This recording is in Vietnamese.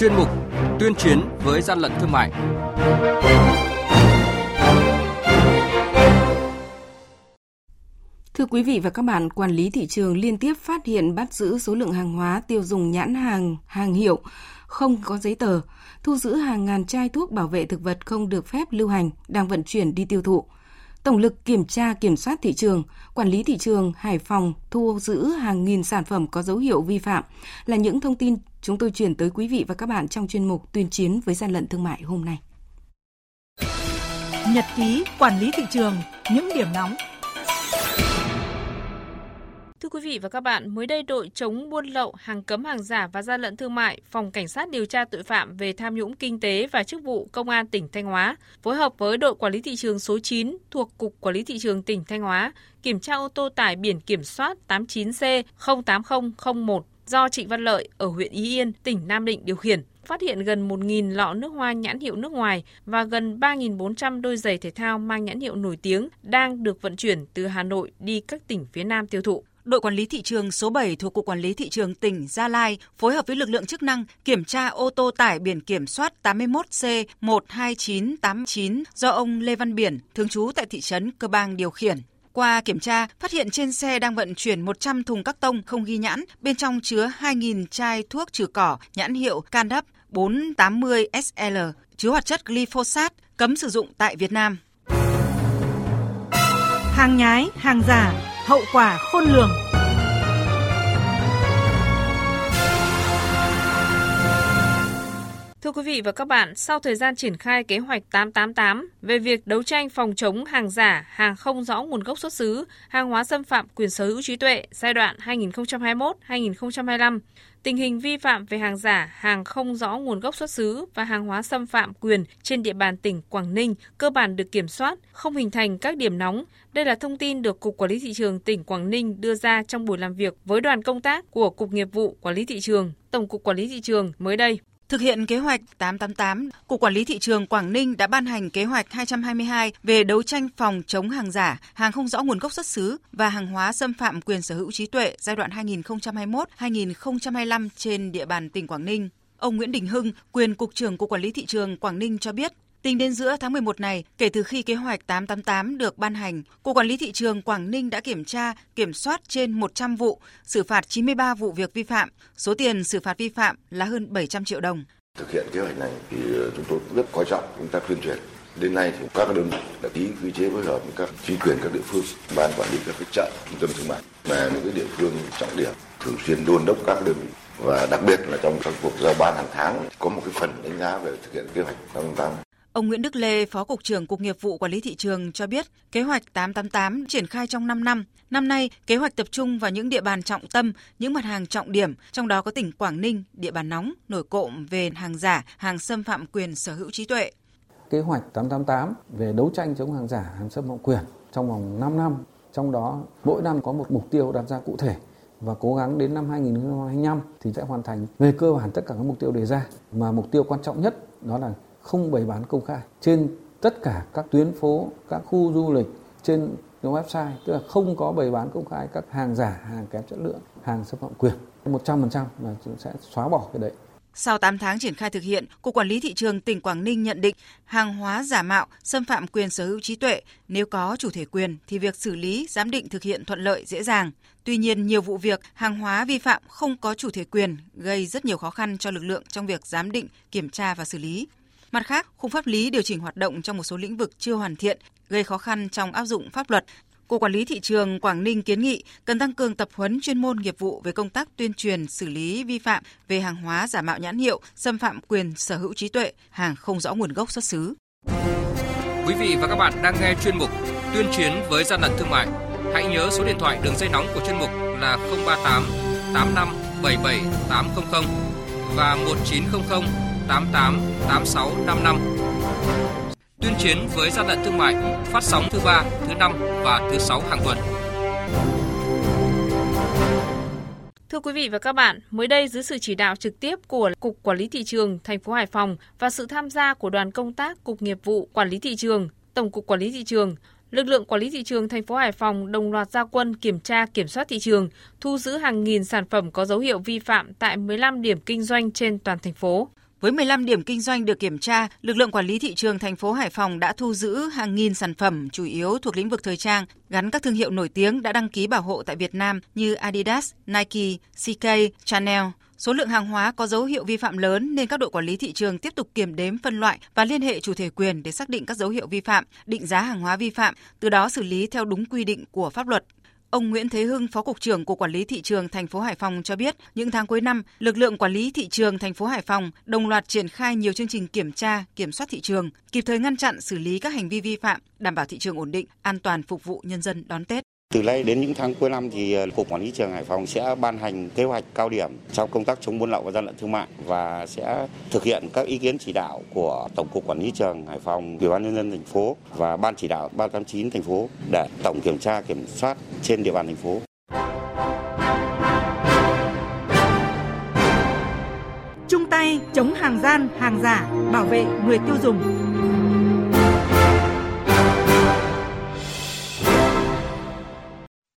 chuyên mục Tuyên chiến với gian lận thương mại. Thưa quý vị và các bạn, quản lý thị trường liên tiếp phát hiện bắt giữ số lượng hàng hóa tiêu dùng nhãn hàng, hàng hiệu không có giấy tờ, thu giữ hàng ngàn chai thuốc bảo vệ thực vật không được phép lưu hành đang vận chuyển đi tiêu thụ. Tổng lực kiểm tra kiểm soát thị trường, quản lý thị trường Hải Phòng thu giữ hàng nghìn sản phẩm có dấu hiệu vi phạm là những thông tin chúng tôi chuyển tới quý vị và các bạn trong chuyên mục tuyên chiến với gian lận thương mại hôm nay. Nhật ký quản lý thị trường, những điểm nóng quý vị và các bạn, mới đây đội chống buôn lậu, hàng cấm hàng giả và gian lận thương mại, Phòng Cảnh sát điều tra tội phạm về tham nhũng kinh tế và chức vụ Công an tỉnh Thanh Hóa phối hợp với đội quản lý thị trường số 9 thuộc Cục Quản lý thị trường tỉnh Thanh Hóa kiểm tra ô tô tải biển kiểm soát 89C 08001 do Trịnh Văn Lợi ở huyện Ý Yên, tỉnh Nam Định điều khiển. Phát hiện gần 1.000 lọ nước hoa nhãn hiệu nước ngoài và gần 3.400 đôi giày thể thao mang nhãn hiệu nổi tiếng đang được vận chuyển từ Hà Nội đi các tỉnh phía Nam tiêu thụ đội quản lý thị trường số 7 thuộc Cục Quản lý Thị trường tỉnh Gia Lai phối hợp với lực lượng chức năng kiểm tra ô tô tải biển kiểm soát 81C12989 do ông Lê Văn Biển, thường trú tại thị trấn Cơ Bang điều khiển. Qua kiểm tra, phát hiện trên xe đang vận chuyển 100 thùng các tông không ghi nhãn, bên trong chứa 2.000 chai thuốc trừ cỏ nhãn hiệu Candap 480 SL chứa hoạt chất glyphosate cấm sử dụng tại Việt Nam. Hàng nhái, hàng giả, hậu quả khôn lường. Thưa quý vị và các bạn, sau thời gian triển khai kế hoạch 888 về việc đấu tranh phòng chống hàng giả, hàng không rõ nguồn gốc xuất xứ, hàng hóa xâm phạm quyền sở hữu trí tuệ giai đoạn 2021-2025, tình hình vi phạm về hàng giả, hàng không rõ nguồn gốc xuất xứ và hàng hóa xâm phạm quyền trên địa bàn tỉnh Quảng Ninh cơ bản được kiểm soát, không hình thành các điểm nóng. Đây là thông tin được Cục Quản lý Thị trường tỉnh Quảng Ninh đưa ra trong buổi làm việc với đoàn công tác của Cục Nghiệp vụ Quản lý Thị trường, Tổng cục Quản lý Thị trường mới đây. Thực hiện kế hoạch 888, Cục Quản lý Thị trường Quảng Ninh đã ban hành kế hoạch 222 về đấu tranh phòng chống hàng giả, hàng không rõ nguồn gốc xuất xứ và hàng hóa xâm phạm quyền sở hữu trí tuệ giai đoạn 2021-2025 trên địa bàn tỉnh Quảng Ninh. Ông Nguyễn Đình Hưng, quyền Cục trưởng Cục Quản lý Thị trường Quảng Ninh cho biết, Tính đến giữa tháng 11 này, kể từ khi kế hoạch 888 được ban hành, Cục Quản lý Thị trường Quảng Ninh đã kiểm tra, kiểm soát trên 100 vụ, xử phạt 93 vụ việc vi phạm. Số tiền xử phạt vi phạm là hơn 700 triệu đồng. Thực hiện kế hoạch này thì ờ, chúng tôi rất coi trọng công tác tuyên truyền. Đến nay thì các đơn vị đã ký quy chế phối hợp với các chính quyền các địa phương, ban quản lý các cái chợ, trung tâm thương mại và những cái địa phương trọng điểm thường xuyên đôn đốc các đơn vị và đặc biệt là trong các cuộc giao ban hàng tháng có một cái phần đánh giá về thực hiện kế hoạch 888 Ông Nguyễn Đức Lê, Phó Cục trưởng Cục Nghiệp vụ Quản lý Thị trường cho biết, kế hoạch 888 triển khai trong 5 năm. Năm nay, kế hoạch tập trung vào những địa bàn trọng tâm, những mặt hàng trọng điểm, trong đó có tỉnh Quảng Ninh, địa bàn nóng, nổi cộm về hàng giả, hàng xâm phạm quyền sở hữu trí tuệ. Kế hoạch 888 về đấu tranh chống hàng giả, hàng xâm phạm quyền trong vòng 5 năm, trong đó mỗi năm có một mục tiêu đặt ra cụ thể và cố gắng đến năm 2025 thì sẽ hoàn thành về cơ bản tất cả các mục tiêu đề ra mà mục tiêu quan trọng nhất đó là không bày bán công khai trên tất cả các tuyến phố, các khu du lịch trên website, tức là không có bày bán công khai các hàng giả, hàng kém chất lượng, hàng xâm phạm quyền. 100% là chúng sẽ xóa bỏ cái đấy. Sau 8 tháng triển khai thực hiện, Cục Quản lý Thị trường tỉnh Quảng Ninh nhận định hàng hóa giả mạo, xâm phạm quyền sở hữu trí tuệ, nếu có chủ thể quyền thì việc xử lý, giám định thực hiện thuận lợi dễ dàng. Tuy nhiên, nhiều vụ việc hàng hóa vi phạm không có chủ thể quyền gây rất nhiều khó khăn cho lực lượng trong việc giám định, kiểm tra và xử lý. Mặt khác, khung pháp lý điều chỉnh hoạt động trong một số lĩnh vực chưa hoàn thiện, gây khó khăn trong áp dụng pháp luật. Cục Quản lý Thị trường Quảng Ninh kiến nghị cần tăng cường tập huấn chuyên môn nghiệp vụ về công tác tuyên truyền xử lý vi phạm về hàng hóa giả mạo nhãn hiệu, xâm phạm quyền sở hữu trí tuệ, hàng không rõ nguồn gốc xuất xứ. Quý vị và các bạn đang nghe chuyên mục Tuyên chiến với gian lận thương mại. Hãy nhớ số điện thoại đường dây nóng của chuyên mục là 038 85 77 800 và 1900 88 86 55. Tuyên chiến với gian lận thương mại phát sóng thứ ba, thứ năm và thứ sáu hàng tuần. Thưa quý vị và các bạn, mới đây dưới sự chỉ đạo trực tiếp của Cục Quản lý thị trường thành phố Hải Phòng và sự tham gia của đoàn công tác Cục Nghiệp vụ Quản lý thị trường, Tổng cục Quản lý thị trường, lực lượng quản lý thị trường thành phố Hải Phòng đồng loạt gia quân kiểm tra kiểm soát thị trường, thu giữ hàng nghìn sản phẩm có dấu hiệu vi phạm tại 15 điểm kinh doanh trên toàn thành phố. Với 15 điểm kinh doanh được kiểm tra, lực lượng quản lý thị trường thành phố Hải Phòng đã thu giữ hàng nghìn sản phẩm chủ yếu thuộc lĩnh vực thời trang, gắn các thương hiệu nổi tiếng đã đăng ký bảo hộ tại Việt Nam như Adidas, Nike, CK, Chanel. Số lượng hàng hóa có dấu hiệu vi phạm lớn nên các đội quản lý thị trường tiếp tục kiểm đếm phân loại và liên hệ chủ thể quyền để xác định các dấu hiệu vi phạm, định giá hàng hóa vi phạm, từ đó xử lý theo đúng quy định của pháp luật. Ông Nguyễn Thế Hưng, Phó cục trưởng của Quản lý thị trường thành phố Hải Phòng cho biết, những tháng cuối năm, lực lượng quản lý thị trường thành phố Hải Phòng đồng loạt triển khai nhiều chương trình kiểm tra, kiểm soát thị trường, kịp thời ngăn chặn xử lý các hành vi vi phạm, đảm bảo thị trường ổn định, an toàn phục vụ nhân dân đón Tết. Từ nay đến những tháng cuối năm thì ờ, Cục Quản lý trường Hải Phòng sẽ ban hành kế hoạch cao điểm trong công tác chống buôn lậu và gian lận thương mại và sẽ thực hiện các ý kiến chỉ đạo của Tổng cục Quản lý trường Hải Phòng, Ủy ban nhân dân thành phố và ban chỉ đạo 389 thành phố để tổng kiểm tra kiểm soát trên địa bàn thành phố. Chung tay chống hàng gian, hàng giả, bảo vệ người tiêu dùng.